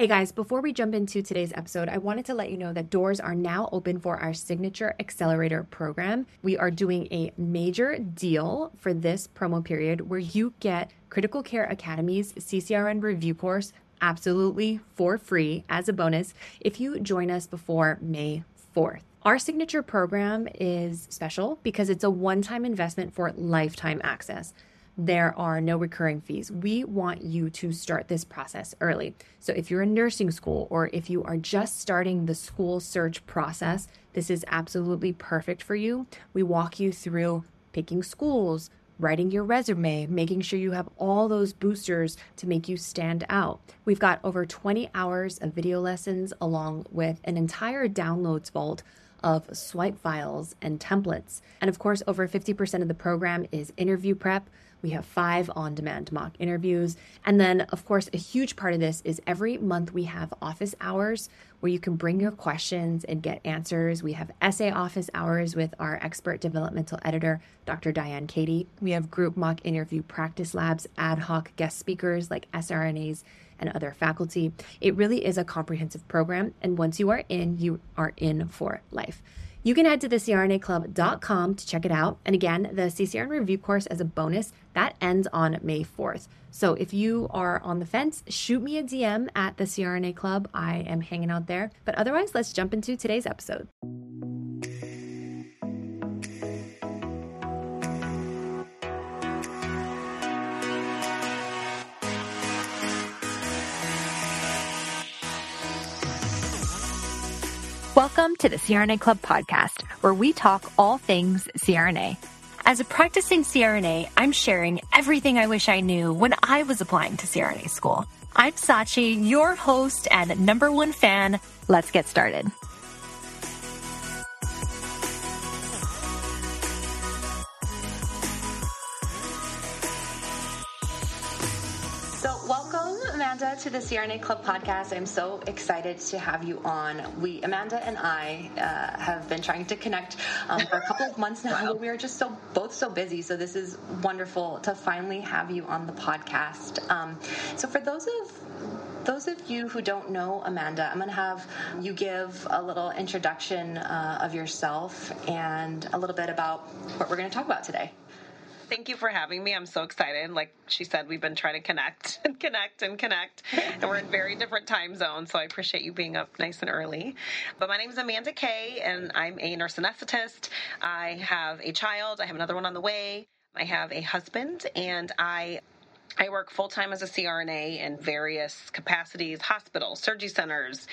Hey guys, before we jump into today's episode, I wanted to let you know that doors are now open for our Signature Accelerator program. We are doing a major deal for this promo period where you get Critical Care Academy's CCRN review course absolutely for free as a bonus if you join us before May 4th. Our signature program is special because it's a one time investment for lifetime access there are no recurring fees. We want you to start this process early. So, if you're in nursing school or if you are just starting the school search process, this is absolutely perfect for you. We walk you through picking schools, writing your resume, making sure you have all those boosters to make you stand out. We've got over 20 hours of video lessons along with an entire downloads vault of swipe files and templates. And of course, over 50% of the program is interview prep. We have five on demand mock interviews. And then, of course, a huge part of this is every month we have office hours where you can bring your questions and get answers. We have essay office hours with our expert developmental editor, Dr. Diane Katie. We have group mock interview practice labs, ad hoc guest speakers like SRNAs and other faculty. It really is a comprehensive program. And once you are in, you are in for life. You can head to the crnaclub.com to check it out. And again, the CCRN review course as a bonus that ends on May 4th. So if you are on the fence, shoot me a DM at the CRNA Club. I am hanging out there. But otherwise, let's jump into today's episode. Welcome to the CRNA Club podcast, where we talk all things CRNA. As a practicing CRNA, I'm sharing everything I wish I knew when I was applying to CRNA school. I'm Sachi, your host and number one fan. Let's get started. To the CRNA Club podcast. I'm so excited to have you on. We, Amanda and I, uh, have been trying to connect um, for a couple of months now, wow. but we are just so both so busy. So this is wonderful to finally have you on the podcast. Um, so for those of those of you who don't know Amanda, I'm going to have you give a little introduction uh, of yourself and a little bit about what we're going to talk about today thank you for having me. I'm so excited. Like she said, we've been trying to connect and connect and connect, and we're in very different time zones. So I appreciate you being up nice and early. But my name is Amanda Kay, and I'm a nurse anesthetist. I have a child. I have another one on the way. I have a husband, and I I work full time as a CRNA in various capacities hospitals, surgery centers,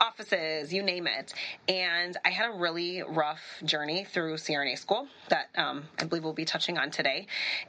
offices, you name it. And I had a really rough journey through CRNA school that um, I believe we'll be touching on today.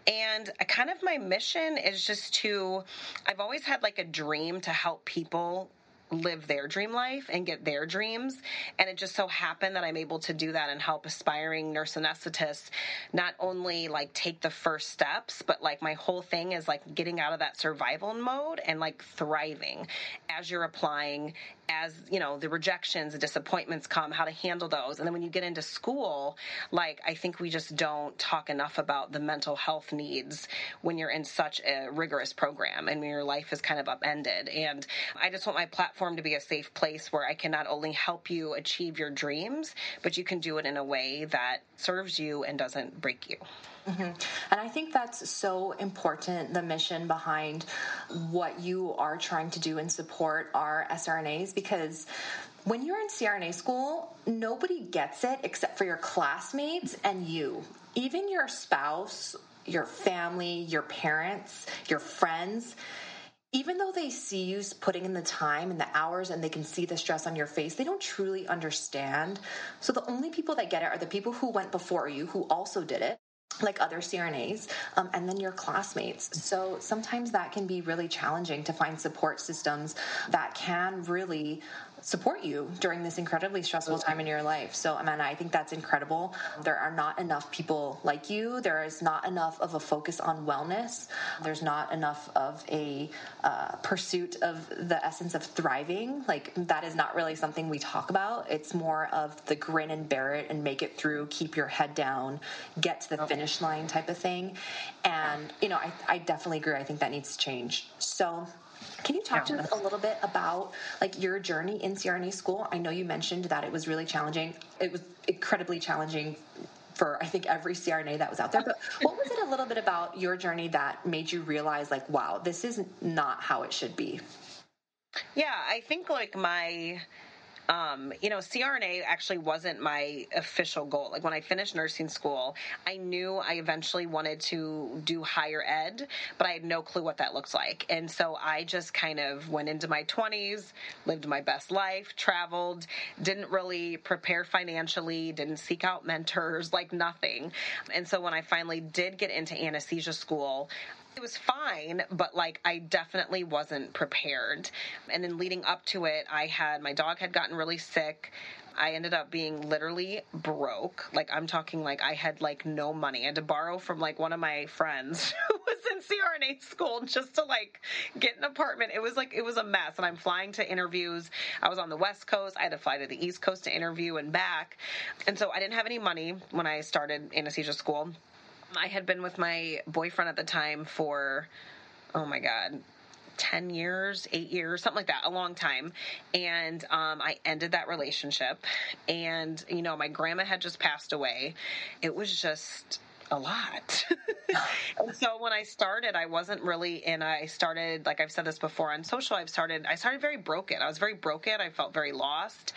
And kind of my mission is just to, I've always had like a dream to help people live their dream life and get their dreams. And it just so happened that I'm able to do that and help aspiring nurse anesthetists not only like take the first steps, but like my whole thing is like getting out of that survival mode and like thriving as you're applying as you know the rejections the disappointments come how to handle those. And then when you get into school like i think we just don't talk enough about the mental health needs when you're in such a rigorous program and when your life is kind of upended. And i just want my platform to be a safe place where i can not only help you achieve your dreams but you can do it in a way that serves you and doesn't break you Mm-hmm. And I think that's so important the mission behind what you are trying to do and support our SRNAs because when you're in CRNA school, nobody gets it except for your classmates and you. Even your spouse, your family, your parents, your friends even though they see you putting in the time and the hours and they can see the stress on your face, they don't truly understand. So the only people that get it are the people who went before you, who also did it like other CRNAs, um, and then your classmates. So sometimes that can be really challenging to find support systems that can really support you during this incredibly stressful time in your life. So, Amanda, I think that's incredible. There are not enough people like you. There is not enough of a focus on wellness. There's not enough of a uh, pursuit of the essence of thriving. Like, that is not really something we talk about. It's more of the grin and bear it and make it through, keep your head down, get to the finish line type of thing. And, you know, I, I definitely agree. I think that needs to change. So, Can you talk to us a little bit about like your journey in CRNA school? I know you mentioned that it was really challenging. It was incredibly challenging for I think every CRNA that was out there. But what was it a little bit about your journey that made you realize like, wow, this is not how it should be? Yeah, I think like my um, you know, CRNA actually wasn't my official goal. Like when I finished nursing school, I knew I eventually wanted to do higher ed, but I had no clue what that looks like. And so I just kind of went into my 20s, lived my best life, traveled, didn't really prepare financially, didn't seek out mentors, like nothing. And so when I finally did get into anesthesia school, it was fine, but like I definitely wasn't prepared. And then leading up to it, I had my dog had gotten really sick. I ended up being literally broke. Like I'm talking like I had like no money. I had to borrow from like one of my friends who was in CRNA school just to like get an apartment. It was like it was a mess. And I'm flying to interviews. I was on the West Coast. I had to fly to the East Coast to interview and back. And so I didn't have any money when I started anesthesia school. I had been with my boyfriend at the time for, oh my God, 10 years, eight years, something like that, a long time. And um, I ended that relationship. And, you know, my grandma had just passed away. It was just a lot. Oh. and so when I started, I wasn't really in. I started, like I've said this before on social. I've started. I started very broken. I was very broken. I felt very lost,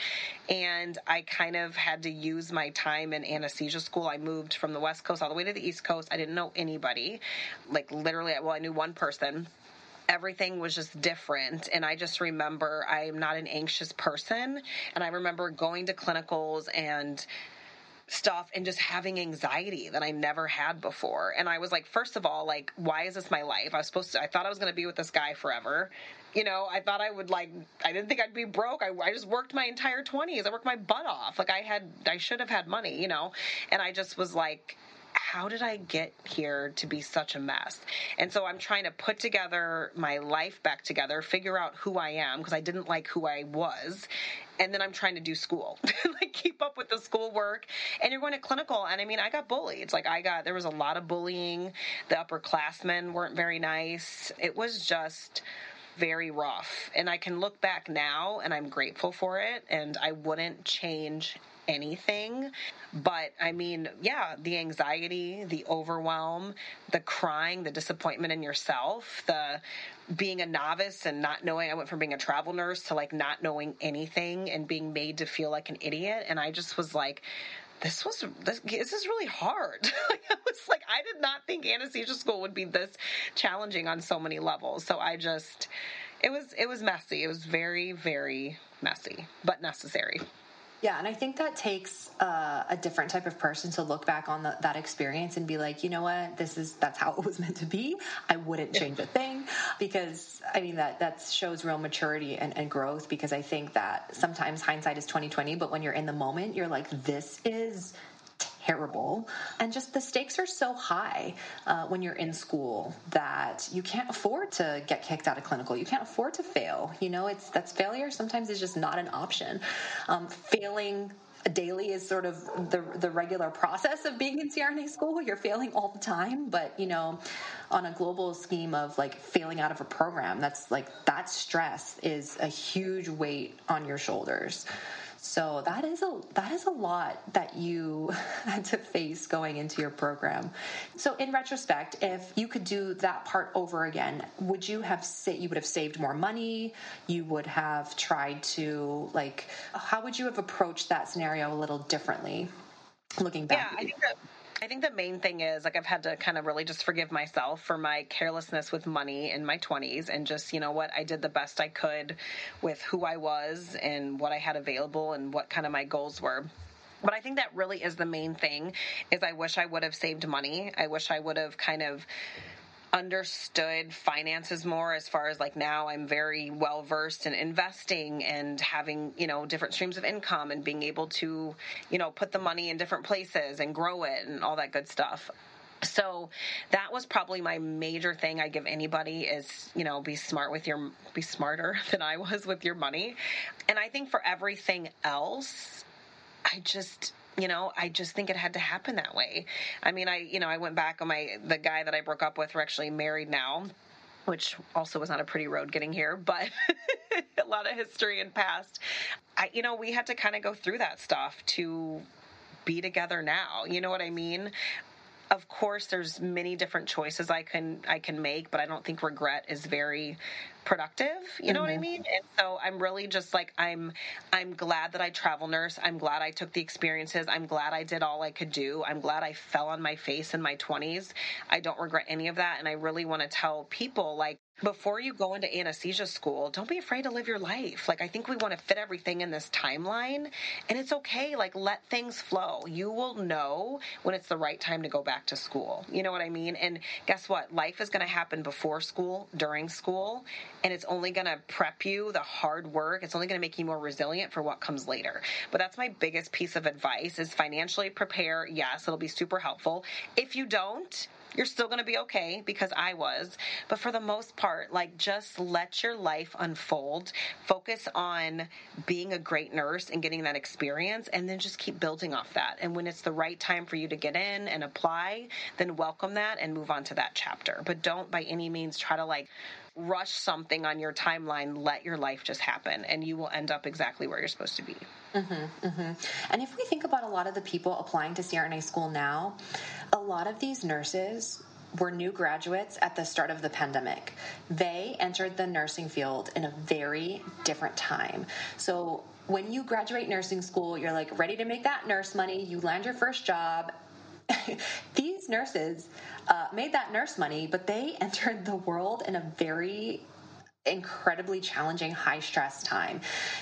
and I kind of had to use my time in anesthesia school. I moved from the West Coast all the way to the East Coast. I didn't know anybody. Like literally, well, I knew one person everything was just different. And I just remember I'm not an anxious person. And I remember going to clinicals and stuff and just having anxiety that I never had before. And I was like, first of all, like, why is this my life? I was supposed to, I thought I was going to be with this guy forever. You know, I thought I would like, I didn't think I'd be broke. I, I just worked my entire 20s. I worked my butt off. Like, I had, I should have had money, you know? And I just was like, how did I get here to be such a mess? And so I'm trying to put together my life back together, figure out who I am because I didn't like who I was. And then I'm trying to do school, like keep up with the schoolwork. And you're going to clinical. And I mean, I got bullied. Like, I got, there was a lot of bullying. The upperclassmen weren't very nice. It was just, very rough. And I can look back now and I'm grateful for it. And I wouldn't change anything. But I mean, yeah, the anxiety, the overwhelm, the crying, the disappointment in yourself, the being a novice and not knowing. I went from being a travel nurse to like not knowing anything and being made to feel like an idiot. And I just was like, this was this, this is really hard. I was like, I did not think anesthesia school would be this challenging on so many levels. So I just, it was it was messy. It was very very messy, but necessary. Yeah, and I think that takes uh, a different type of person to look back on the, that experience and be like, you know what, this is that's how it was meant to be. I wouldn't change a thing because I mean that that shows real maturity and, and growth. Because I think that sometimes hindsight is twenty twenty, but when you're in the moment, you're like, this is terrible. And just the stakes are so high uh, when you're in school that you can't afford to get kicked out of clinical. You can't afford to fail. You know, it's that's failure sometimes is just not an option. Um, failing daily is sort of the the regular process of being in CRNA school. You're failing all the time, but you know, on a global scheme of like failing out of a program, that's like that stress is a huge weight on your shoulders. So that is a that is a lot that you had to face going into your program. So in retrospect, if you could do that part over again, would you have say you would have saved more money? You would have tried to like how would you have approached that scenario a little differently? Looking back. Yeah, I think that I think the main thing is like I've had to kind of really just forgive myself for my carelessness with money in my 20s and just, you know what, I did the best I could with who I was and what I had available and what kind of my goals were. But i think that really is the main thing is i wish i would have saved money. I wish i would have kind of understood finances more as far as like now I'm very well versed in investing and having, you know, different streams of income and being able to, you know, put the money in different places and grow it and all that good stuff. So that was probably my major thing I give anybody is, you know, be smart with your be smarter than I was with your money. And I think for everything else, I just you know i just think it had to happen that way i mean i you know i went back on my the guy that i broke up with we're actually married now which also was not a pretty road getting here, but a lot of history and past. I, you know, we had to kind of go through that stuff to be together now. You know what I mean? Of course, there's many different choices I can I can make, but I don't think regret is very productive you know mm-hmm. what i mm-hmm. mean? And so i'm really just like i'm i'm glad that i travel nurse. I'm glad i took the experiences. I'm glad i did all i could do. I'm glad i fell on my face in my 20s i don't regret any of that. And i really want to tell people like before you go into anesthesia school, don't be afraid to live your life. Like, I think we want to fit everything in this timeline, and it's okay. Like, let things flow. You will know when it's the right time to go back to school. You know what I mean? And guess what? Life is going to happen before school, during school, and it's only going to prep you the hard work it's only going to make you more resilient for what comes later but that's my biggest piece of advice is financially prepare yes it'll be super helpful if you don't you're still going to be okay because I was. But for the most part, like just let your life unfold. Focus on being a great nurse and getting that experience, and then just keep building off that. And when it's the right time for you to get in and apply, then welcome that and move on to that chapter. But don't by any means try to like rush something on your timeline, let your life just happen, and you will end up exactly where you're supposed to be. Mm-hmm, mm-hmm. And if we think about a lot of the people applying to CRNA school now, a lot of these nurses were new graduates at the start of the pandemic. They entered the nursing field in a very different time. So when you graduate nursing school, you're like ready to make that nurse money, you land your first job. These nurses uh, made that nurse money, but they entered the world in a very incredibly challenging high stress time.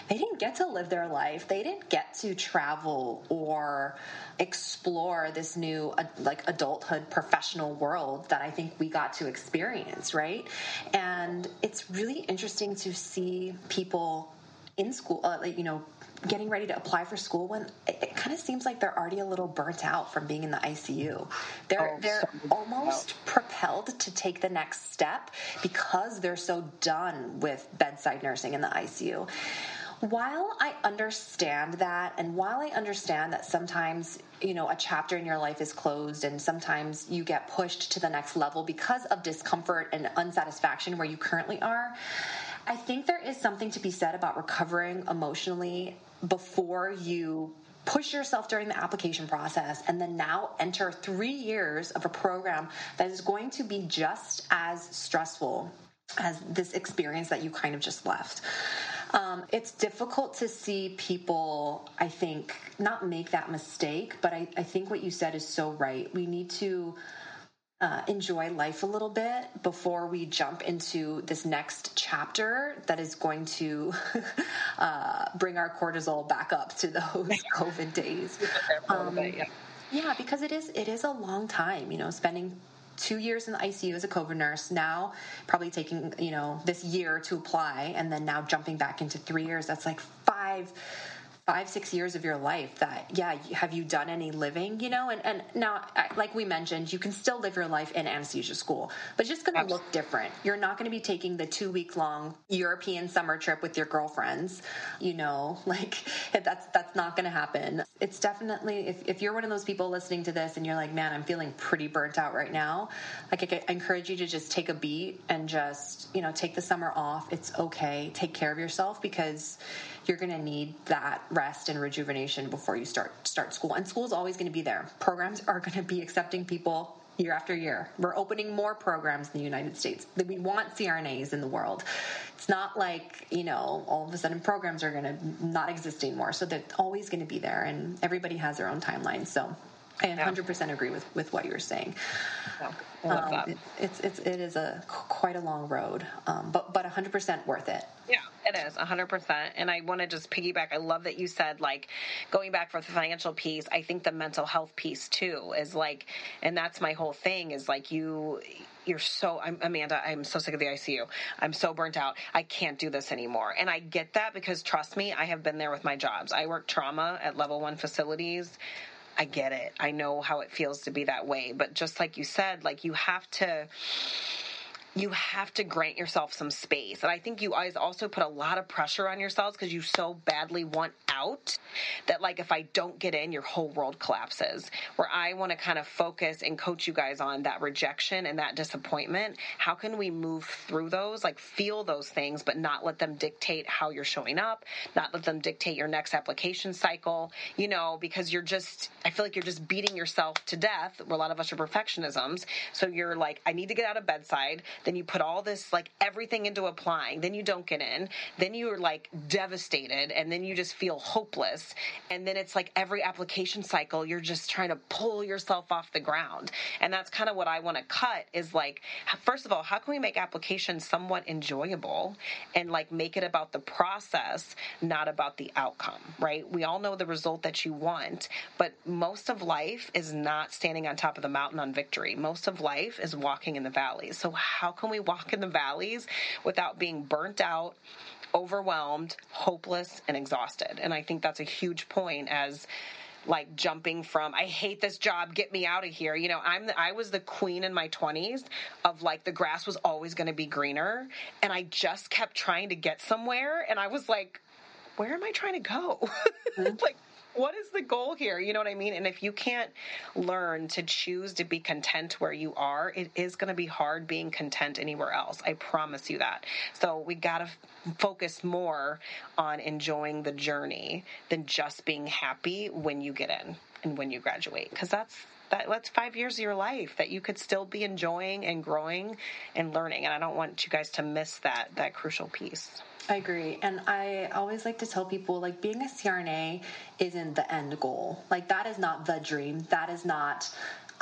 They didn't get to live their life. They didn't get to travel or explore this new uh, like adulthood professional world that i think we got to experience right? And it's really interesting to see people in school uh, you know getting ready to apply for school when it, it kind of seems like they're already a little burnt out from being in the ICU. They're oh, they're almost out. propelled to take the next step because they're so done with bedside nursing in the ICU. While I understand that, and while I understand that sometimes, you know, a chapter in your life is closed and sometimes you get pushed to the next level because of discomfort and unsatisfaction where you currently are, I think there is something to be said about recovering emotionally before you push yourself during the application process and then now enter three years of a program that is going to be just as stressful as this experience that you kind of just left. Um, it's difficult to see people, I think, not make that mistake, but I, I think what you said is so right. We need to uh, enjoy life a little bit before we jump into this next chapter that is going to uh, bring our cortisol back up to those COVID days. Um, yeah. yeah, because it is it is a long time. You know, spending two years in the ICU as a COVID nurse, now probably taking, you know, this year to apply, and then now jumping back into three years. That's like five five six years of your life that yeah have you done any living you know? And and now like we mentioned you can still live your life in anesthesia school but it's just going to look different. You're not going to be taking the two week long european summer trip with your girlfriends you know? Like that's that's not going to happen. It's definitely if, if you're one of those people listening to this and you're like man i'm feeling pretty burnt out right now like i encourage you to just take a beat and just you know take the summer off. It's okay. Take care of yourself because you're going to need that rest and rejuvenation before you start start school. And school is always going to be there. Programs are going to be accepting people year after year. We're opening more programs in the United States. We want CRNAs in the world. It's not like, you know, all of a sudden programs are going to not exist anymore. So they're always going to be there and everybody has their own timeline. So I 100% agree with, with what you're saying. um, it, it's, it's, it is a quite a long road, um, but, but 100% worth it. Yeah, it is 100%. And I want to just piggyback. I love that you said, like, going back for the financial piece, I think the mental health piece too is like, and that's my whole thing is like, you, you're so I'm Amanda, I'm so sick of the ICU. I'm so burnt out. I can't do this anymore. And I get that because trust me, I have been there with my jobs. I work trauma at level 1 facilities. I get it. I know how it feels to be that way. But just like you said, like you have to you have to grant yourself some space. And I think you guys also put a lot of pressure on yourselves because you so badly want out that, like, if I don't get in, your whole world collapses. Where I want to kind of focus and coach you guys on that rejection and that disappointment. How can we move through those, like, feel those things, but not let them dictate how you're showing up, not let them dictate your next application cycle, you know, because you're just, I feel like you're just beating yourself to death. Where a lot of us are perfectionisms. So you're like, I need to get out of bedside then you put all this like everything into applying. Then you don't get in. Then you're like devastated and then you just feel hopeless. And then it's like every application cycle you're just trying to pull yourself off the ground. And that's kind of what i want to cut is like first of all how can we make applications somewhat enjoyable and like make it about the process not about the outcome right? We all know the result that you want but most of life is not standing on top of the mountain on victory. Most of life is walking in the valleys so how how can we walk in the valleys without being burnt out, overwhelmed, hopeless, and exhausted? And I think that's a huge point as like jumping from I hate this job, get me out of here. You know, I'm the, I was the queen in my 20s of like the grass was always going to be greener and I just kept trying to get somewhere and I was like where am I trying to go? Mm-hmm. like what is the goal here? You know what I mean? And if you can't learn to choose to be content where you are, it is going to be hard being content anywhere else. I promise you that. So we got to focus more on enjoying the journey than just being happy when you get in and when you graduate because that's that that's five years of your life that you could still be enjoying and growing and learning and i don't want you guys to miss that that crucial piece I agree. And I always like to tell people like being a CRNA isn't the end goal. Like that is not the dream. That is not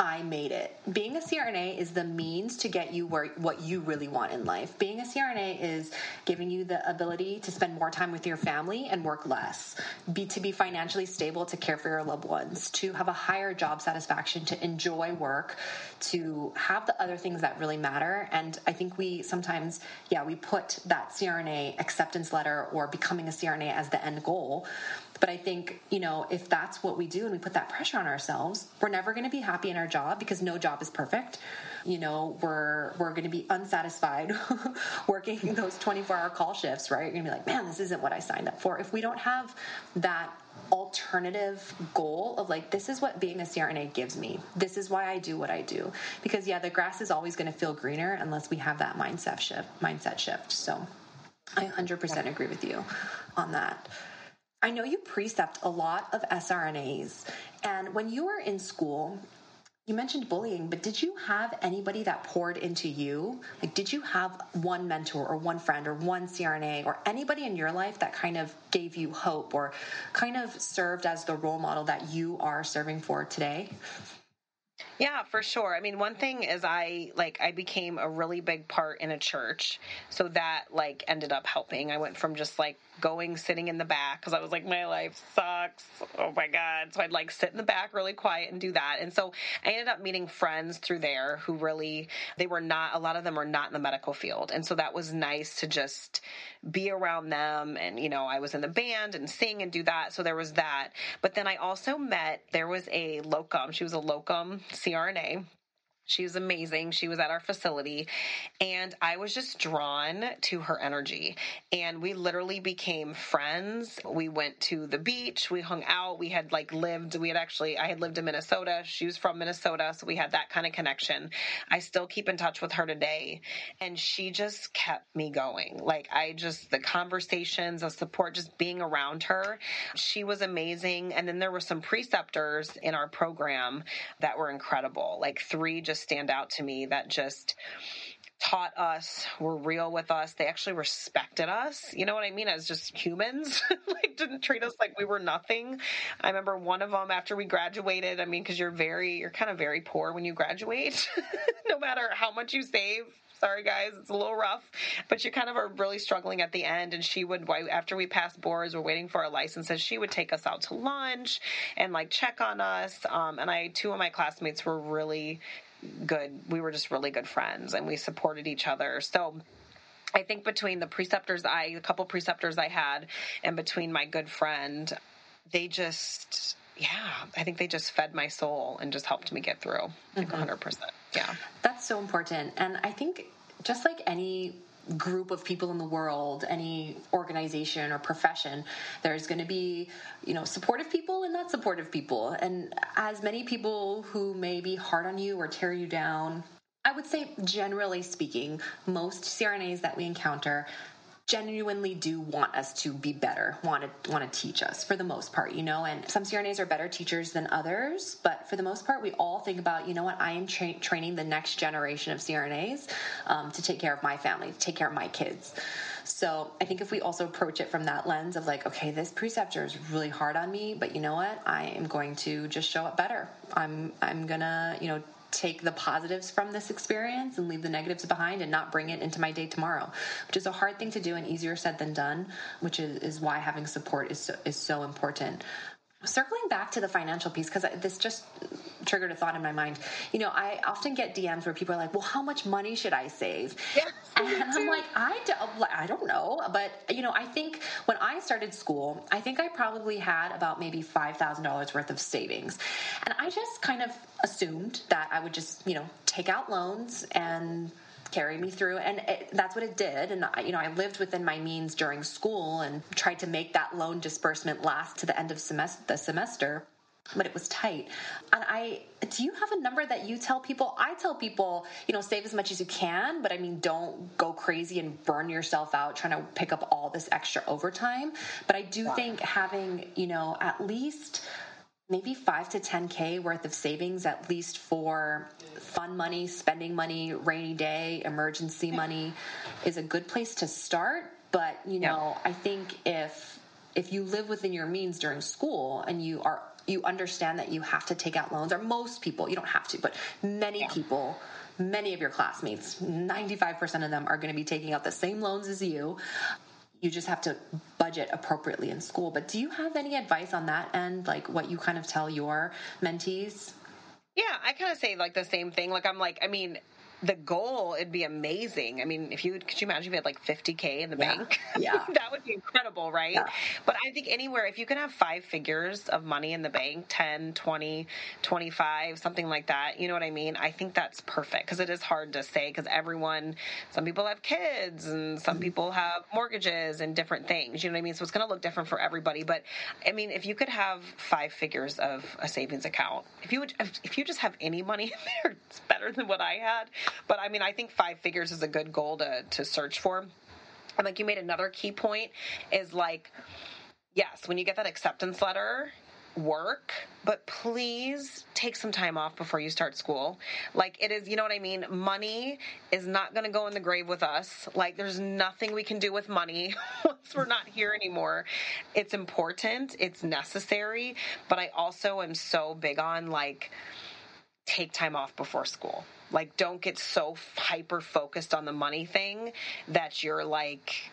I made it. Being a CRNA is the means to get you where what you really want in life. Being a CRNA is giving you the ability to spend more time with your family and work less. Be to be financially stable to care for your loved ones, to have a higher job satisfaction, to enjoy work, to have the other things that really matter. And I think we sometimes, yeah, we put that CRNA acceptance letter or becoming a CRNA as the end goal. But I think, you know, if that's what we do and we put that pressure on ourselves, we're never going to be happy in our job because no job is perfect. You know, we're we're going to be unsatisfied working those 24-hour call shifts, right? You're going to be like, "Man, this isn't what I signed up for." If we don't have that alternative goal of like this is what being a CRNA gives me. This is why I do what I do. Because yeah, the grass is always going to feel greener unless we have that mindset shift, mindset shift. So I 100% agree with you on that. I know you precept a lot of SRNAs, and when you were in school, you mentioned bullying, but did you have anybody that poured into you? Like, did you have one mentor or one friend or one CRNA or anybody in your life that kind of gave you hope or kind of served as the role model that you are serving for today? Yeah, for sure. I mean, one thing is I like I became a really big part in a church. So that like ended up helping. I went from just like going sitting in the back because I was like, my life sucks. Oh my God. So I'd like sit in the back really quiet and do that. And so I ended up meeting friends through there who really, they were not, a lot of them were not in the medical field. And so that was nice to just be around them. And, you know, I was in the band and sing and do that. So there was that. But then I also met, there was a locum, she was a locum CRNA she was amazing. She was at our facility, and I was just drawn to her energy. And we literally became friends. We went to the beach, we hung out, we had like lived, we had actually, I had lived in Minnesota. She was from Minnesota, so we had that kind of connection. I still keep in touch with her today, and she just kept me going. Like, I just, the conversations, the support, just being around her, she was amazing. And then there were some preceptors in our program that were incredible, like three just stand out to me that just taught us, were real with us. They actually respected us. You know what I mean? As just humans, like didn't treat us like we were nothing. I remember one of them after we graduated. I mean, because you're very, you're kind of very poor when you graduate, no matter how much you save. Sorry, guys, it's a little rough, but you kind of are really struggling at the end. And she would, after we passed boards, we're waiting for our licenses. She would take us out to lunch and like check on us. Um, and I, two of my classmates were really good. We were just really good friends and we supported each other. So I think between the preceptors I, a couple preceptors I had, and between my good friend, they just, yeah, I think they just fed my soul and just helped me get through like mm-hmm. 100%. Yeah. That's so important. And I think just like any group of people in the world, any organization or profession, there's going to be, you know, supportive people and not supportive people. And as many people who may be hard on you or tear you down, I would say, generally speaking, most CRNAs that we encounter genuinely do want us to be better, want to want to teach us for the most part, you know. And some CRNAs are better teachers than others, but for the most part, we all think about, you know what, I am tra- training the next generation of CRNAs um, to take care of my family, to take care of my kids. So I think if we also approach it from that lens of like, okay, this preceptor is really hard on me, but you know what, I am going to just show up better. I'm I'm gonna, you know take the positives from this experience and leave the negatives behind and not bring it into my day tomorrow, which is a hard thing to do and easier said than done, which is, is why having support is so, is so important circling back to the financial piece because this just triggered a thought in my mind. You know i often get dms where people are like well how much money should i save? Yeah, and i'm like I don't, I don't know. But you know i think when i started school i think i probably had about maybe $5000 worth of savings. And i just kind of assumed that i would just you know take out loans and carry me through and it, that's what it did and I, you know i lived within my means during school and tried to make that loan disbursement last to the end of semester the semester but it was tight. And i do you have a number that you tell people? I tell people you know save as much as you can but i mean don't go crazy and burn yourself out trying to pick up all this extra overtime. But i do think having you know at least maybe 5 to 10k worth of savings at least for fun money spending money rainy day emergency money is a good place to start but you know yeah. i think if if you live within your means during school and you are you understand that you have to take out loans or most people you don't have to but many yeah. people many of your classmates 95% of them are going to be taking out the same loans as you you just have to budget appropriately in school. But do you have any advice on that end, like what you kind of tell your mentees? Yeah, I kind of say like the same thing. Like I'm like, I mean, the goal it'd be amazing. I mean if you could you imagine if you had like 50k in the yeah. bank? Yeah. That would be incredible right? Yeah. but i think anywhere if you can have five figures of money in the bank 10 20 25 something like that you know what i mean? I think that's perfect because it is hard to say because everyone some people have kids and some mm-hmm. people have mortgages and different things you know what i mean? So it's going to look different for everybody but i mean if you could have five figures of a savings account if you would if you just have any money in there it's better than what i had but I mean, I think five figures is a good goal to to search for. And like you made another key point is like, yes, when you get that acceptance letter, work, but please take some time off before you start school. Like it is, you know what I mean? Money is not going to go in the grave with us. Like there's nothing we can do with money once we're not here anymore. It's important, it's necessary, but I also am so big on like take time off before school. Like, don't get so hyper focused on the money thing that you're like,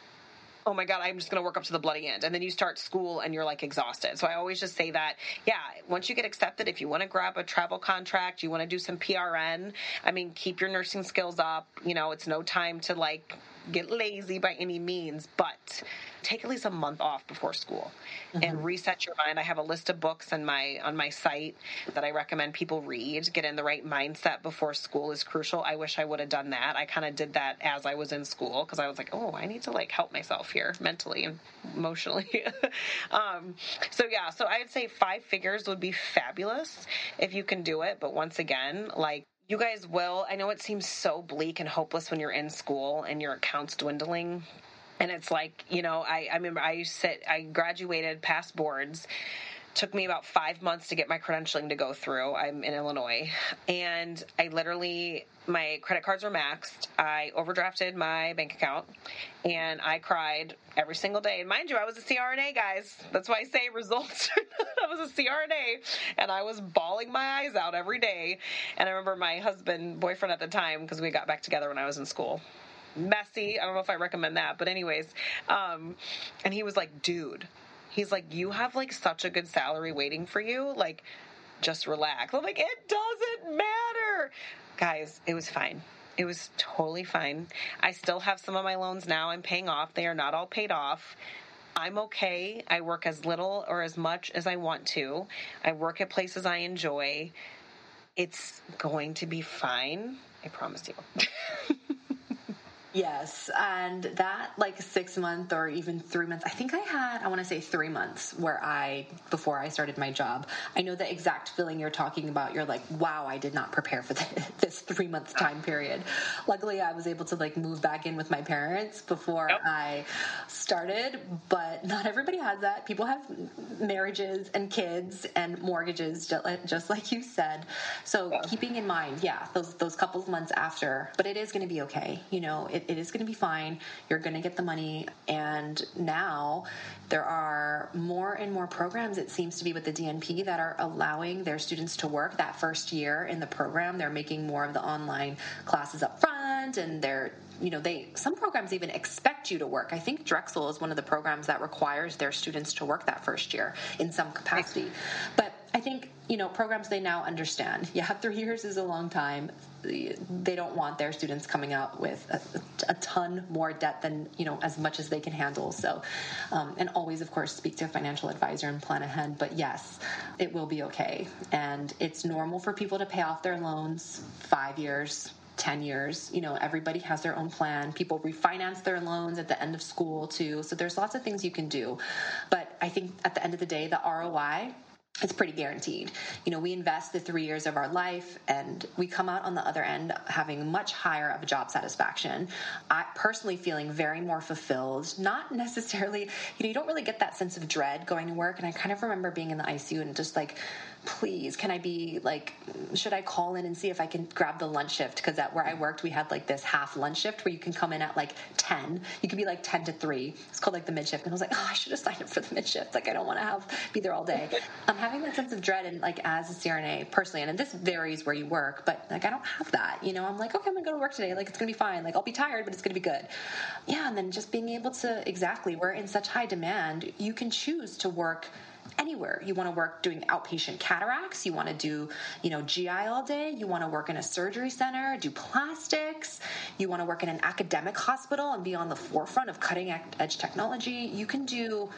oh my god i'm just going to work up to the bloody end. And then you start school and you're like exhausted. So i always just say that yeah once you get accepted if you want to grab a travel contract you want to do some prn i mean keep your nursing skills up you know it's no time to like get lazy by any means, but take at least a month off before school mm-hmm. and reset your mind. I have a list of books on my on my site that I recommend people read. Get in the right mindset before school is crucial. I wish I would have done that. I kind of did that as I was in school because I was like, oh, I need to like help myself here mentally and emotionally. um, so yeah, so I'd say five figures would be fabulous if you can do it. But once again, like you guys will. I know it seems so bleak and hopeless when you're in school and your account's dwindling. And it's like, you know, I, I remember I sit, I graduated passed boards took me about five months to get my credentialing to go through. I'm in Illinois. And I literally, my credit cards were maxed. I overdrafted my bank account and I cried every single day. And mind you, I was a CRNA, guys. That's why I say results. I was a CRNA and I was bawling my eyes out every day. And I remember my husband, boyfriend at the time, because we got back together when I was in school messy. I don't know if I recommend that, but anyways, um, and he was like, dude, he's like, you have like such a good salary waiting for you. Like, just relax. I'm like, it doesn't matter. Guys, it was fine. It was totally fine. I still have some of my loans now I'm paying off. They are not all paid off. I'm okay. I work as little or as much as I want to. I work at places I enjoy. It's going to be fine. I promise you. Yes, and that like six month or even three months. I think I had I want to say three months where I before I started my job. I know the exact feeling you're talking about. You're like, wow, I did not prepare for this three month time period. Luckily, I was able to like move back in with my parents before yep. I started, but not everybody has that. People have marriages and kids and mortgages, just like you said. So yeah. keeping in mind, yeah, those those couple of months after, but it is going to be okay. You know, it, it is going to be fine. You're going to get the money, and now there are more and more programs. It seems to be with the DNP that are allowing their students to work that first year in the program. They're making more of the online classes up front, and they're you know they some programs even expect you to work i think drexel is one of the programs that requires their students to work that first year in some capacity but i think you know programs they now understand yeah three years is a long time they don't want their students coming out with a, a ton more debt than you know as much as they can handle so um, and always of course speak to a financial advisor and plan ahead but yes it will be okay and it's normal for people to pay off their loans five years 10 years. You know, everybody has their own plan. People refinance their loans at the end of school too. So there's lots of things you can do. But I think at the end of the day, the ROI it's pretty guaranteed. You know, we invest the three years of our life and we come out on the other end having much higher of a job satisfaction. I personally feeling very more fulfilled, not necessarily, you know, you don't really get that sense of dread going to work. And I kind of remember being in the ICU and just like please can i be like should i call in and see if i can grab the lunch shift? Because at where i worked we had like this half lunch shift where you can come in at like 10 you could be like 10 to 3 it's called like the mid shift. And i was like oh i should have signed up for the mid shift. Like i don't want to have be there all day. I'm having that sense of dread and like as a crna personally and this varies where you work but like i don't have that you know? I'm like okay i'm gonna go to work today. Like it's gonna be fine. Like i'll be tired but it's gonna be good. Yeah and then just being able to exactly we're in such high demand. You can choose to work anywhere. You want to work doing outpatient cataracts, you want to do, you know, GI all day, you want to work in a surgery center, do plastics, you want to work in an academic hospital and be on the forefront of cutting edge technology. You can do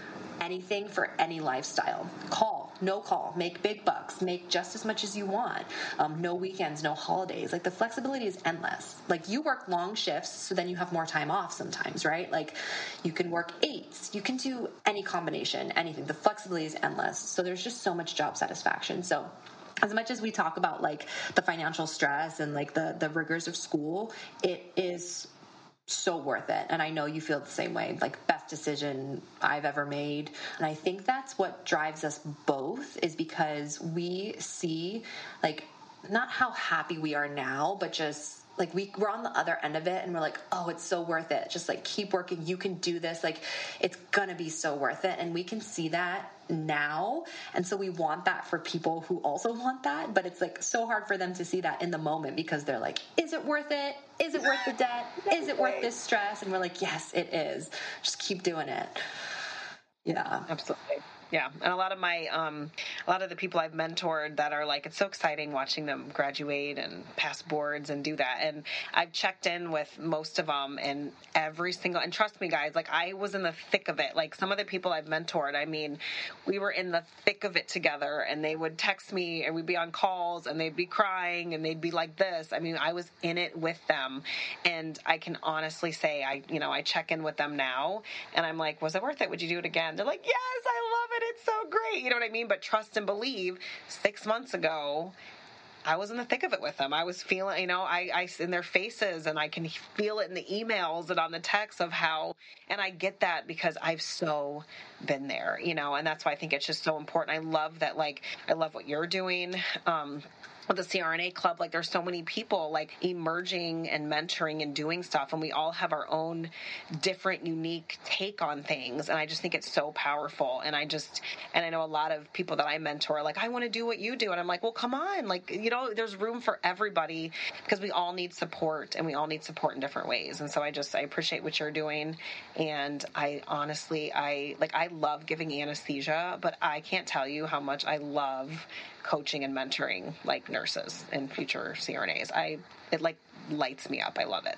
anything for any lifestyle. Call, no call, make big bucks, make just as much as you want. Um, no weekends, no holidays. Like the flexibility is endless. Like you work long shifts, so then you have more time off sometimes, right? Like you can work eights, you can do any combination, anything. The flexibility is endless. So there's just so much job satisfaction. So as much as we talk about like the financial stress and like the the rigors of school, it is so worth it. And I know you feel the same way. Like best decision I've ever made. And I think that's what drives us both is because we see like not how happy we are now, but just like we, we're on the other end of it and we're like oh it's so worth it. Just like keep working. You can do this. Like it's gonna be so worth it. And we can see that now. And so we want that for people who also want that but it's like so hard for them to see that in the moment because they're like is it worth it? Is it worth the debt? Is it worth this stress? And we're like yes it is. Just keep doing it. Yeah. Absolutely yeah, and a lot of my, um, a lot of the people I've mentored that are like, it's so exciting watching them graduate and pass boards and do that. And I've checked in with most of them, and every single, and trust me, guys, like I was in the thick of it. Like some of the people I've mentored, I mean, we were in the thick of it together, and they would text me, and we'd be on calls, and they'd be crying, and they'd be like this. I mean, I was in it with them, and I can honestly say, I, you know, I check in with them now, and I'm like, was it worth it? Would you do it again? They're like, yes, I it's so great. You know what I mean? But trust and believe six months ago, I was in the thick of it with them. I was feeling, you know, I, I in their faces and I can feel it in the emails and on the text of how, and I get that because I've so been there, you know, and that's why I think it's just so important. I love that, like, I love what you're doing. Um, with the CRNA club, like there's so many people like emerging and mentoring and doing stuff, and we all have our own different, unique take on things. And I just think it's so powerful. And I just, and I know a lot of people that I mentor, like, I want to do what you do. And I'm like, well, come on. Like, you know, there's room for everybody because we all need support and we all need support in different ways. And so I just, I appreciate what you're doing. And I honestly, I like, I love giving anesthesia, but I can't tell you how much I love coaching and mentoring like nurses and future CRNAs. I it like lights me up. I love it.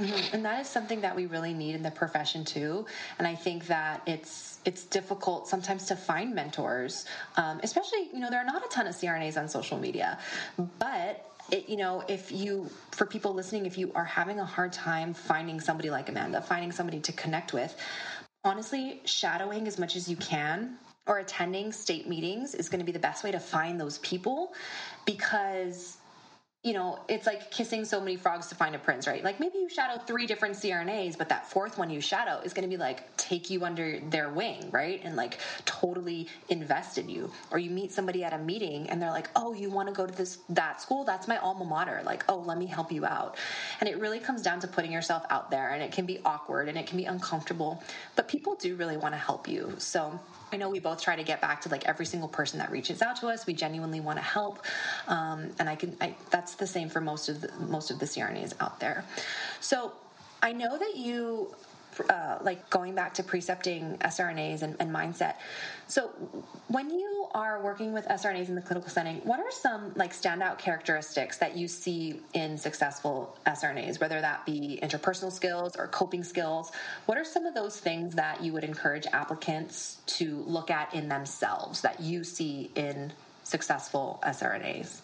Mm-hmm. And that is something that we really need in the profession too. And I think that it's it's difficult sometimes to find mentors, um, especially you know there are not a ton of CRNAs on social media, but it, you know, if you, for people listening, if you are having a hard time finding somebody like Amanda, finding somebody to connect with, honestly, shadowing as much as you can or attending state meetings is going to be the best way to find those people because you know, it's like kissing so many frogs to find a prince, right? Like maybe you shadow three different CRNAs, but that fourth one you shadow is going to be like take you under their wing, right? And like totally invest in you. Or you meet somebody at a meeting and they're like, "Oh, you want to go to this that school? That's my alma mater." Like, "Oh, let me help you out." And it really comes down to putting yourself out there, and it can be awkward and it can be uncomfortable, but people do really want to help you. So I know we both try to get back to like every single person that reaches out to us. We genuinely want to help, um, and I can. I, that's the same for most of the most of the CRNAs out there. So I know that you uh, like going back to precepting SRNAs and, and, mindset. So, when you are working with SRNAs in the clinical setting, what are some like standout characteristics that you see in successful SRNAs, whether that be interpersonal skills or coping skills? What are some of those things that you would encourage applicants to look at in themselves that you see in successful SRNAs?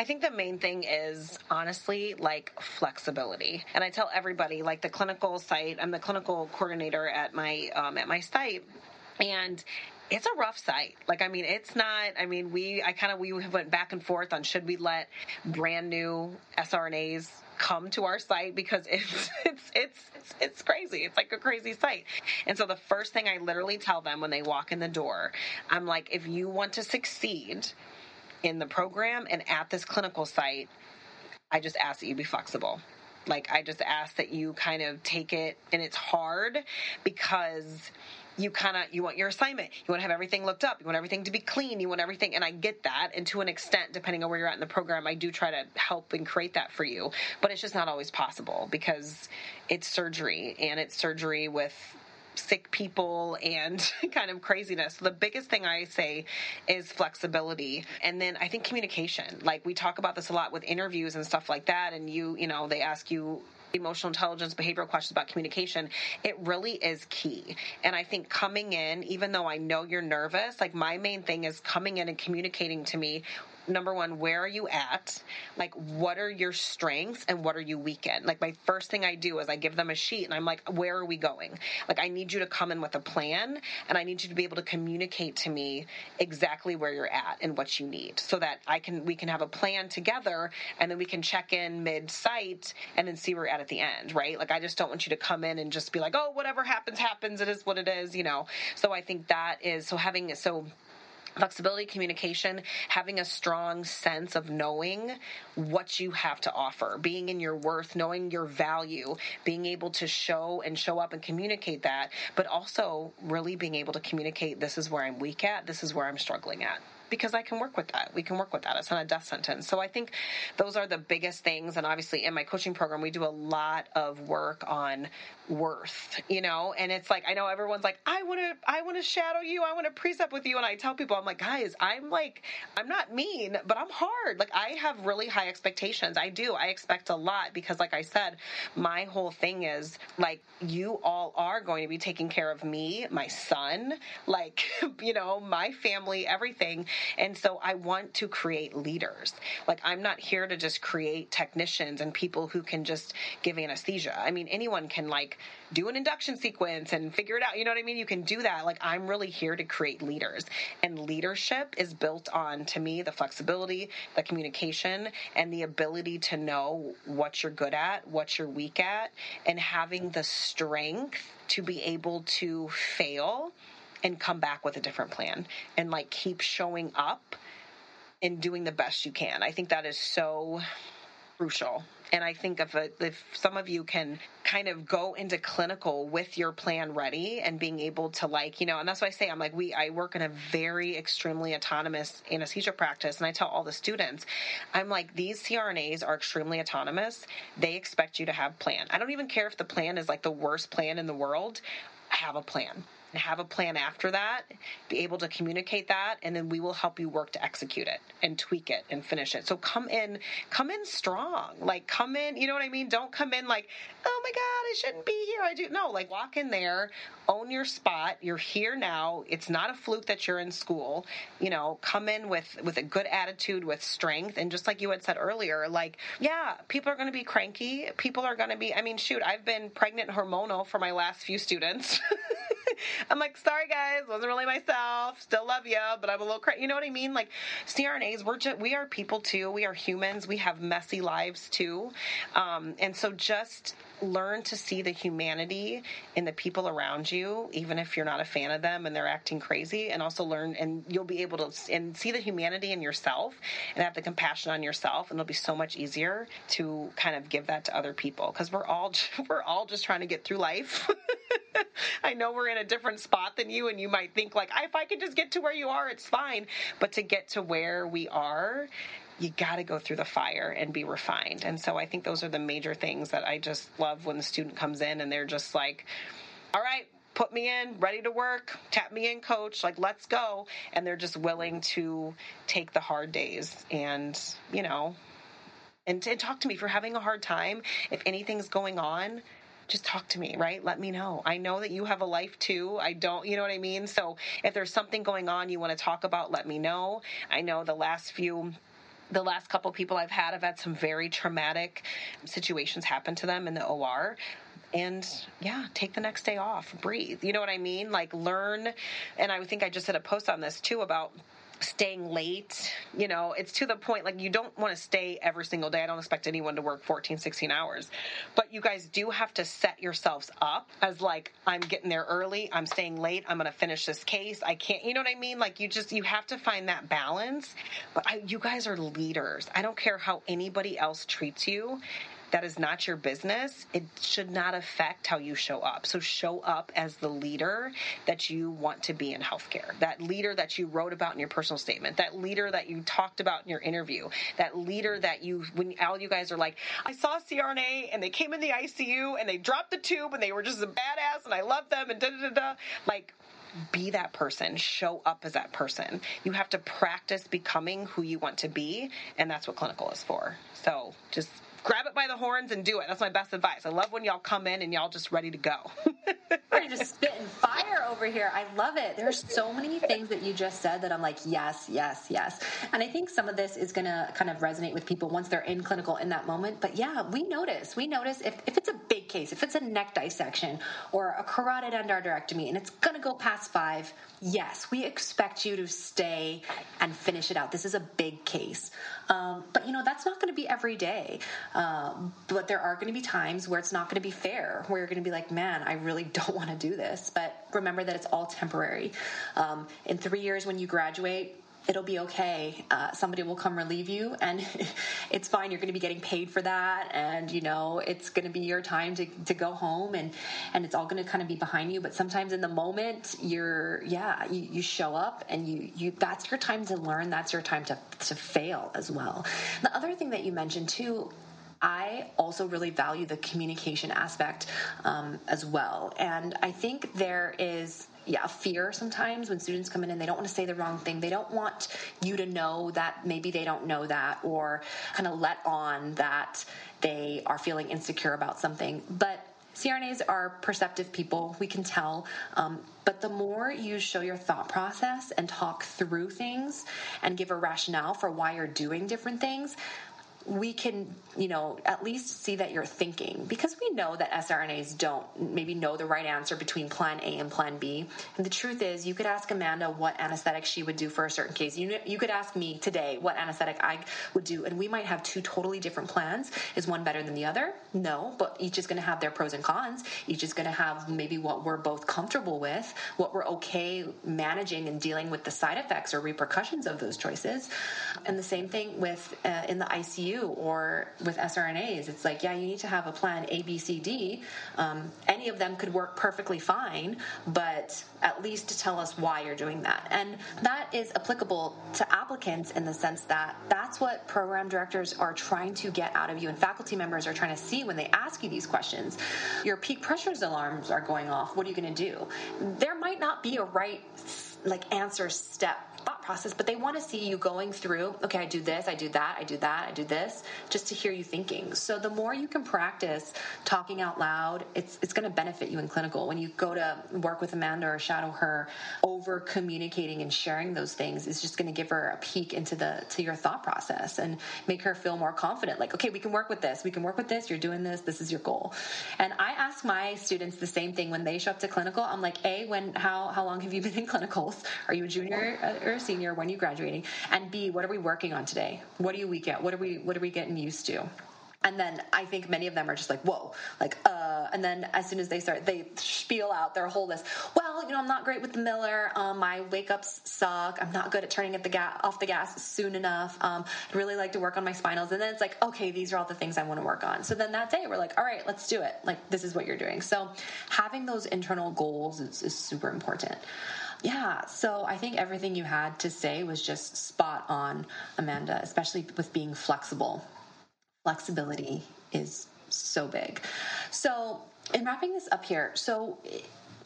I think the main thing is honestly like flexibility. And I tell everybody, like the clinical site, I'm the clinical coordinator at my um, at my site, and it's a rough site. Like, I mean, it's not. I mean, we I kind of we went back and forth on should we let brand new SRNAs come to our site because it's it's it's it's crazy. It's like a crazy site. And so the first thing I literally tell them when they walk in the door, I'm like, if you want to succeed in the program and at this clinical site, I just ask that you be flexible. Like, I just ask that you kind of take it, and it's hard because you kind of you want your assignment. You want to have everything looked up. You want everything to be clean. You want everything and i get that. And to an extent depending on where you're at in the program i do try to help and create that for you. But it's just not always possible because it's surgery and it's surgery with sick people and kind of craziness. So the biggest thing I say is flexibility. And then I think communication. Like we talk about this a lot with interviews and stuff like that. And you, you know, they ask you emotional intelligence, behavioral questions about communication, it really is key. And I think coming in, even though I know you're nervous, like my main thing is coming in and communicating to me number one, where are you at? Like, what are your strengths and what are you weak in? Like, my first thing I do is I give them a sheet and I'm like, where are we going? Like, I need you to come in with a plan and I need you to be able to communicate to me exactly where you're at and what you need so that I can, we can have a plan together and then we can check in mid site and then see where we're at at the end, right? Like, I just don't want you to come in and just be like, oh, whatever happens, happens. It is what it is, you know? So I think that is, so having, so, flexibility communication having a strong sense of knowing what you have to offer being in your worth knowing your value being able to show and show up and communicate that but also really being able to communicate this is where i'm weak at. This is where i'm struggling at because I can work with that. We can work with that. It's not a death sentence. So I think those are the biggest things. And obviously, in my coaching program, we do a lot of work on worth, you know, and it's like I know everyone's like, I want to, I want to shadow you, I want to precept with you, and I tell people, I'm like, guys, I'm like, I'm not mean, but I'm hard. Like I have really high expectations. I do. I expect a lot because, like I said, my whole thing is like you all are going to be taking care of me, my son, like you know, my family, everything, and so I want to create leaders. Like I'm not here to just create technicians and people who can just give anesthesia. I mean, anyone can like do an induction sequence and figure it out. You know what I mean? You can do that. Like I'm really here to create leaders. And leadership is built on to me the flexibility, the communication, and the ability to know what you're good at, what you're weak at, and having the strength to be able to fail and come back with a different plan and like keep showing up and doing the best you can. I think that is so crucial and I think if, a, if some of you can kind of go into clinical with your plan ready and being able to like, you know, and that's why I say I'm like, we, I work in a very extremely autonomous anesthesia practice. And I tell all the students, I'm like, these CRNAs are extremely autonomous. They expect you to have plan. I don't even care if the plan is like the worst plan in the world. Have a plan have a plan after that, be able to communicate that, and then we will help you work to execute it and tweak it and finish it. So come in, come in strong. Like come in, you know what I mean? Don't come in like, oh my God, I shouldn't be here. I do no, like walk in there, own your spot. You're here now. It's not a fluke that you're in school. You know, come in with with a good attitude, with strength, and just like you had said earlier, like, yeah, people are gonna be cranky. People are gonna be I mean, shoot, I've been pregnant hormonal for my last few students. I'm like, sorry guys, wasn't really myself. Still love you, but I'm a little crazy. You know what I mean? Like CRNAs, we're just, we are people too. We are humans. We have messy lives too, um, and so just learn to see the humanity in the people around you, even if you're not a fan of them and they're acting crazy, and also learn and you'll be able to and see the humanity in yourself and have the compassion on yourself, and it'll be so much easier to kind of give that to other people because we're all we're all just trying to get through life. I know we're in a different spot than you, and you might think like, if I could just get to where you are, it's fine. But to get to where we are, you got to go through the fire and be refined. And so I think those are the major things that I just love when the student comes in and they're just like, all right, put me in, ready to work, tap me in, coach, like, let's go. And they're just willing to take the hard days and, you know, and, and talk to me for having a hard time. If anything's going on, just talk to me, right? Let me know. I know that you have a life too. I don't, you know what I mean? So if there's something going on you want to talk about, let me know. I know the last few the last couple people I've had have had some very traumatic situations happen to them in the OR. And yeah, take the next day off, breathe. You know what I mean? Like learn. And I think I just did a post on this too about staying late you know it's to the point like you don't want to stay every single day. I don't expect anyone to work 14 16 hours. But you guys do have to set yourselves up as like i'm getting there early i'm staying late i'm going to finish this case. I can't you know what i mean? Like you just you have to find that balance. But I, you guys are leaders. I don't care how anybody else treats you that is not your business, it should not affect how you show up. So show up as the leader that you want to be in healthcare. That leader that you wrote about in your personal statement, that leader that you talked about in your interview, that leader that you when all you guys are like, I saw CRNA and they came in the ICU and they dropped the tube and they were just a badass and I love them and da da da da. Like be that person, show up as that person. You have to practice becoming who you want to be, and that's what clinical is for. So just grab it by the horns and do it. That's my best advice. I love when y'all come in and y'all just ready to go. We're just spitting fire over here. I love it. There's so many things that you just said that I'm like, yes, yes, yes. And I think some of this is going to kind of resonate with people once they're in clinical in that moment. But yeah, we notice. We notice if, if it's a big case, if it's a neck dissection or a carotid endarterectomy and it's going to go past five, yes, we expect you to stay and finish it out. This is a big case. Um, but you know, that's not going to be every day. But there are going to be times where it's not going to be fair, where you're going to be like, man, I really don't want to do this. But remember that it's all temporary. Um, in three years, when you graduate, it'll be okay. Uh, somebody will come relieve you, and it's fine. You're going to be getting paid for that, and you know it's going to be your time to, to go home, and and it's all going to kind of be behind you. But sometimes in the moment, you're yeah, you, you show up, and you you that's your time to learn. That's your time to to fail as well. The other thing that you mentioned too I also really value the communication aspect um, as well. And I think there is yeah, fear sometimes when students come in and they don't want to say the wrong thing. They don't want you to know that maybe they don't know that or kind of let on that they are feeling insecure about something. But CRNAs are perceptive people, we can tell. Um, but the more you show your thought process and talk through things and give a rationale for why you're doing different things, we can, you know, at least see that you're thinking because we know that sRNAs don't maybe know the right answer between plan A and plan B. And the truth is, you could ask Amanda what anesthetic she would do for a certain case. You, you could ask me today what anesthetic I would do, and we might have two totally different plans. Is one better than the other? No, but each is going to have their pros and cons. Each is going to have maybe what we're both comfortable with, what we're okay managing and dealing with the side effects or repercussions of those choices. And the same thing with uh, in the ICU Or with SRNAs. It's like, yeah, you need to have a plan A, B, C, D. Um, any of them could work perfectly fine, but at least to tell us why you're doing that. And that is applicable to applicants in the sense that that's what program directors are trying to get out of you and faculty members are trying to see when they ask you these questions. Your peak pressures alarms are going off. What are you going to do? There might not be a right like answer step thought process, but they want to see you going through, okay, I do this, I do that, I do that, I do this, just to hear you thinking. So the more you can practice talking out loud, it's it's going to benefit you in clinical. When you go to work with Amanda or shadow her, over communicating and sharing those things is just going to give her a peek into the to your thought process and make her feel more confident. Like, okay, we can work with this. We can work with this. You're doing this. This is your goal. And I ask my students the same thing when they show up to clinical. I'm like, A, when how how long have you been in Are you a junior or a senior? When are you graduating? And B, what are we working on today? What are you weak at? What are we what are we getting used to? And then I think many of them are just like, whoa, like, uh, and then as soon as they start, they spiel out their whole list. Well, you know, I'm not great with the Miller. Um, my wake ups suck. I'm not good at turning at the gas off the gas soon enough. Um, I'd really like to work on my spinals. And then it's like, okay, these are all the things I want to work on. So then that day we're like, all right, let's do it. Like, this is what you're doing. So having those internal goals is, is super important. Yeah, so I think everything you had to say was just spot on, Amanda, especially with being flexible. Flexibility is so big. So, in wrapping this up here, so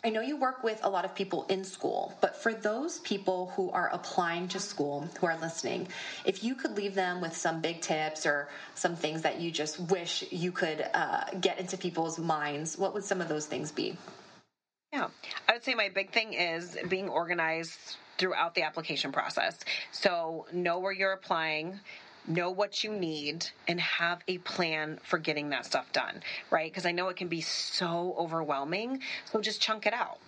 I know you work with a lot of people in school, but for those people who are applying to school, who are listening, if you could leave them with some big tips or some things that you just wish you could uh, get into people's minds, what would some of those things be? Yeah, I would say my big thing is being organized throughout the application process. So, know where you're applying, know what you need and have a plan for getting that stuff done, right? Because I know it can be so overwhelming. So just chunk it out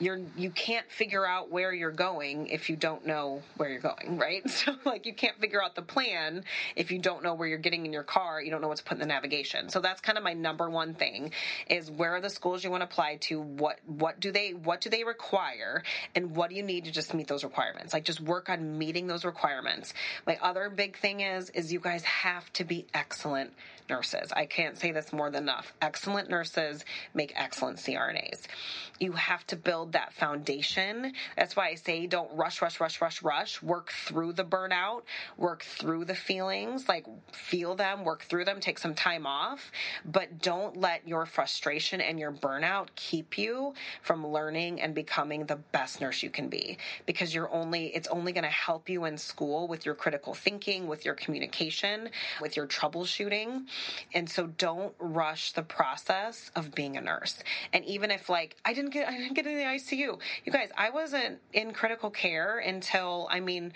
you're you can't figure out where you're going if you don't know where you're going, right? So like you can't figure out the plan if you don't know where you're getting in your car, you don't know what to put in the navigation. So that's kind of my number one thing is where are the schools you want to apply to? What what do they what do they require and what do you need to just meet those requirements? Like just work on meeting those requirements. My other big thing is is you guys have to be excellent nurses. I can't say this more than enough. Excellent nurses make excellent CRNAs. You have to build that foundation. That's why I say don't rush, rush, rush, rush, rush. Work through the burnout, work through the feelings, like feel them, work through them, take some time off, but don't let your frustration and your burnout keep you from learning and becoming the best nurse you can be because you're only it's only going to help you in school with your critical thinking, with your communication, with your troubleshooting. And so don't rush the process of being a nurse. And even if like I didn't get I didn't get in the ICU. You guys, I wasn't in critical care until I mean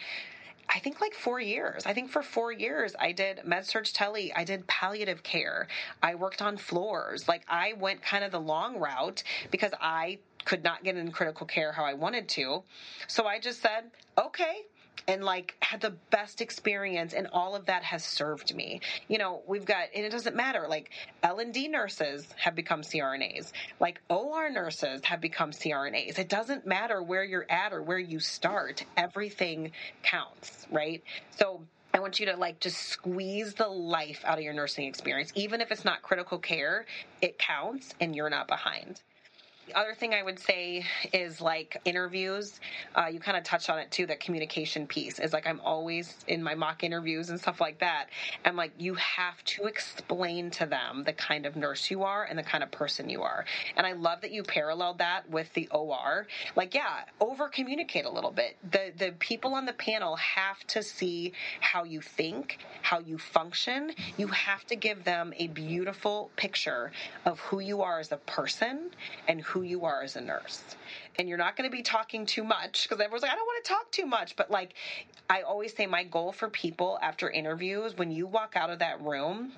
I think like four years. I think for four years I did med surg tele. I did palliative care. I worked on floors. Like I went kind of the long route because I could not get in critical care how I wanted to. So I just said, okay, and like had the best experience and all of that has served me. You know we've got and it doesn't matter like l&d nurses have become crnas like or nurses have become crnas it doesn't matter where you're at or where you start. Everything counts right? So I want you to like just squeeze the life out of your nursing experience. Even if it's not critical care, it counts and you're not behind. The other thing I would say is like interviews. Uh, you kind of touched on it too. That communication piece is like I'm always in my mock interviews and stuff like that. I'm like you have to explain to them the kind of nurse you are and the kind of person you are. And I love that you paralleled that with the OR. Like yeah, over communicate a little bit. The the people on the panel have to see how you think, how you function. You have to give them a beautiful picture of who you are as a person and who who you are as a nurse. And you're not going to be talking too much because everyone's like, I don't want to talk too much. But like, I always say my goal for people after interviews, when you walk out of that room,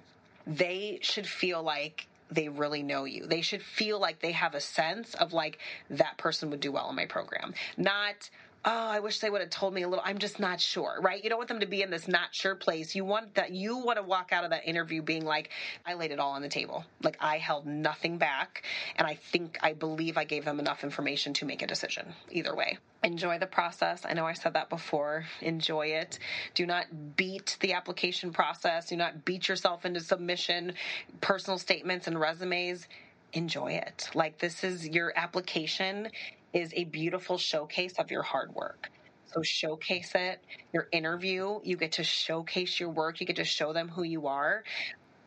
they should feel like they really know you. They should feel like they have a sense of like that person would do well in my program. Not oh, I wish they would have told me a little. I'm just not sure, right? You don't want them to be in this not sure place. You want that, you want to walk out of that interview being like, I laid it all on the table. Like I held nothing back. And I think, I believe I gave them enough information to make a decision either way. Enjoy the process. I know I said that before. Enjoy it. Do not beat the application process. Do not beat yourself into submission, personal statements, and resumes enjoy it. Like this is your application is a beautiful showcase of your hard work. So showcase it. Your interview, you get to showcase your work. You get to show them who you are.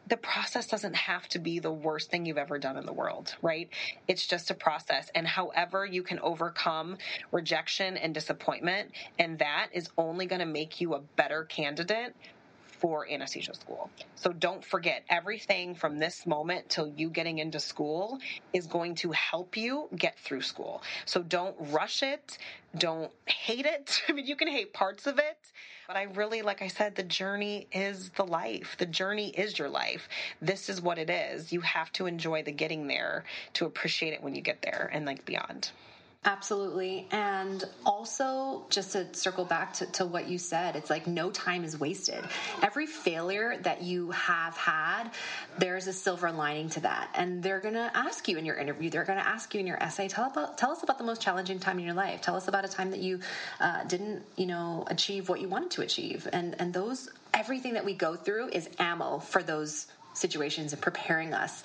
The process doesn't have to be the worst thing you've ever done in the world, right? It's just a process. And however you can overcome rejection and disappointment, and that is only going to make you a better candidate for anesthesia school. So don't forget everything from this moment till you getting into school is going to help you get through school. So don't rush it. Don't hate it. I mean, you can hate parts of it, but I really, like I said, the journey is the life. The journey is your life. This is what it is. You have to enjoy the getting there to appreciate it when you get there and like beyond. Absolutely. And also, just to circle back to, to, what you said, it's like no time is wasted. Every failure that you have had, there's a silver lining to that. And they're going to ask you in your interview, they're going to ask you in your essay, tell, about, tell us about the most challenging time in your life. Tell us about a time that you uh, didn't, you know, achieve what you wanted to achieve. And, and those, everything that we go through is ammo for those situations and preparing us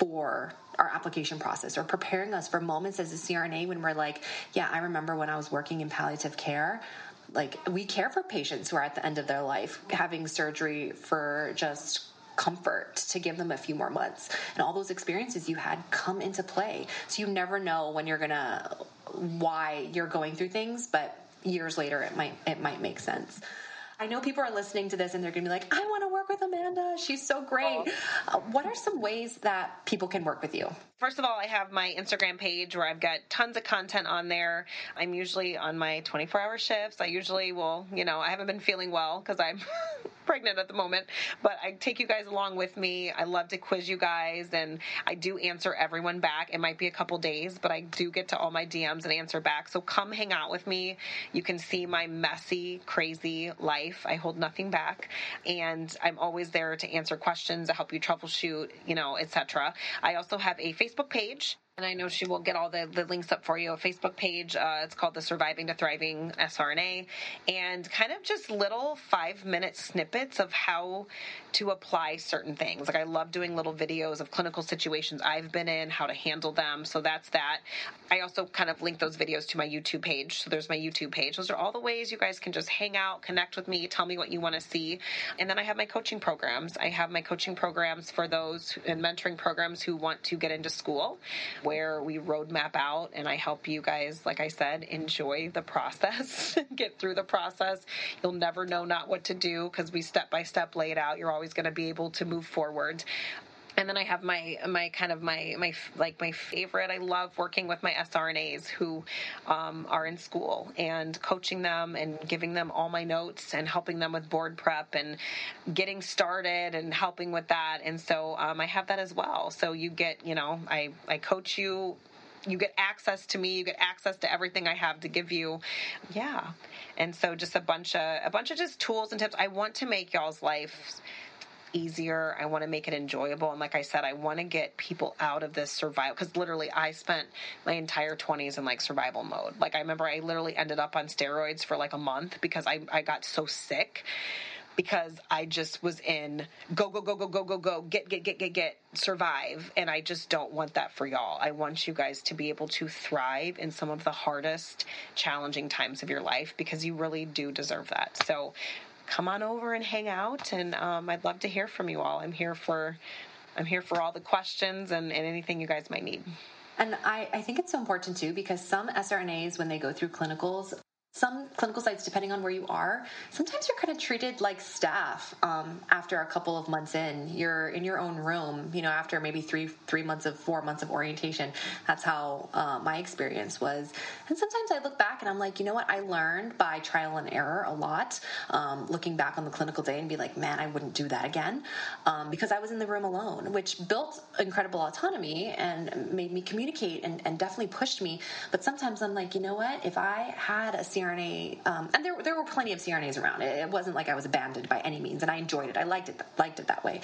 for our application process or preparing us for moments as a CRNA when we're like, yeah, I remember when I was working in palliative care. Like, we care for patients who are at the end of their life having surgery for just comfort to give them a few more months. And all those experiences you had come into play. So you never know when you're gonna, why you're going through things, but years later it might, it might make sense. I know people are listening to this and they're going to be like, I want to work with Amanda. She's so great. Uh, what are some ways that people can work with you? First of all, I have my Instagram page where I've got tons of content on there. I'm usually on my 24 hour shifts. I usually will, you know, I haven't been feeling well because I'm pregnant at the moment, but I take you guys along with me. I love to quiz you guys and I do answer everyone back. It might be a couple days, but I do get to all my DMs and answer back. So come hang out with me. You can see my messy, crazy life. I hold nothing back and I'm always there to answer questions, to help you troubleshoot, you know, etc. I also have a Facebook page and I know she will get all the, the links up for you. A Facebook page, uh, it's called the Surviving to Thriving SRNA, and kind of just little five minute snippets of how to apply certain things. Like I love doing little videos of clinical situations I've been in, how to handle them. So that's that. I also kind of link those videos to my YouTube page. So there's my YouTube page. Those are all the ways you guys can just hang out, connect with me, tell me what you want to see. And then I have my coaching programs. I have my coaching programs for those and mentoring programs who want to get into school where we roadmap out and I help you guys, like I said, enjoy the process, get through the process. You'll never know not what to do because we step by step lay it out. You're always going to be able to move forward and then I have my my kind of my my like my favorite. I love working with my SRNAs who um, are in school and coaching them and giving them all my notes and helping them with board prep and getting started and helping with that. And so um, I have that as well. So you get you know I I coach you you get access to me you get access to everything i have to give you yeah and so just a bunch of a bunch of just tools and tips i want to make y'all's life easier. I want to make it enjoyable. And like I said, I want to get people out of this survival because literally I spent my entire 20s in like survival mode. Like I remember I literally ended up on steroids for like a month because I, I got so sick because I just was in go, go, go, go, go, go, go, get, get, get, get, get, survive. And I just don't want that for y'all. I want you guys to be able to thrive in some of the hardest, challenging times of your life because you really do deserve that. So come on over and hang out. And um, I'd love to hear from you all. I'm here for I'm here for all the questions and, and anything you guys might need. And I, I think it's so important too because some SRNAs, when they go through clinicals, some clinical sites, depending on where you are, sometimes you're kind of treated like staff um, after a couple of months in. You're in your own room, you know, after maybe three three months of four months of orientation. That's how uh, my experience was. And sometimes I look back and I'm like, you know what? I learned by trial and error a lot. Um, looking back on the clinical day and be like, man, I wouldn't do that again um, because I was in the room alone, which built incredible autonomy and made me communicate and, and definitely pushed me. But sometimes I'm like, you know what? If I had a CRNA, um, and there there were plenty of CRNAs around. It, it wasn't like I was abandoned by any means, and I enjoyed it. I liked it liked it that way.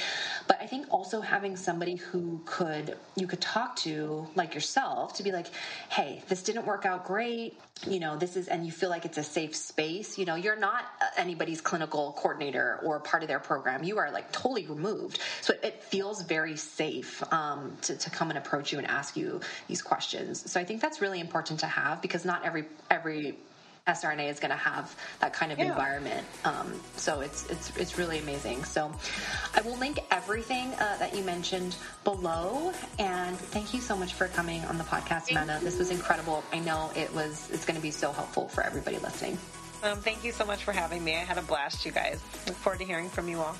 But I think also having somebody who could you could talk to, like yourself, to be like, hey, this didn't work out great. You know, this is, and you feel like it's a safe space. You know, you're not uh, anybody's clinical coordinator or part of their program. You are like totally removed, so it, it feels very safe um, to to come and approach you and ask you these questions. So I think that's really important to have because not every every sRNA is going to have that kind of yeah. environment. Um, so it's it's it's really amazing. So I will link everything uh, that you mentioned below. And thank you so much for coming on the podcast, Amanda. This was incredible. I know it was. It's going to be so helpful for everybody listening. Um, thank you so much for having me. I had a blast, you guys. Look forward to hearing from you all.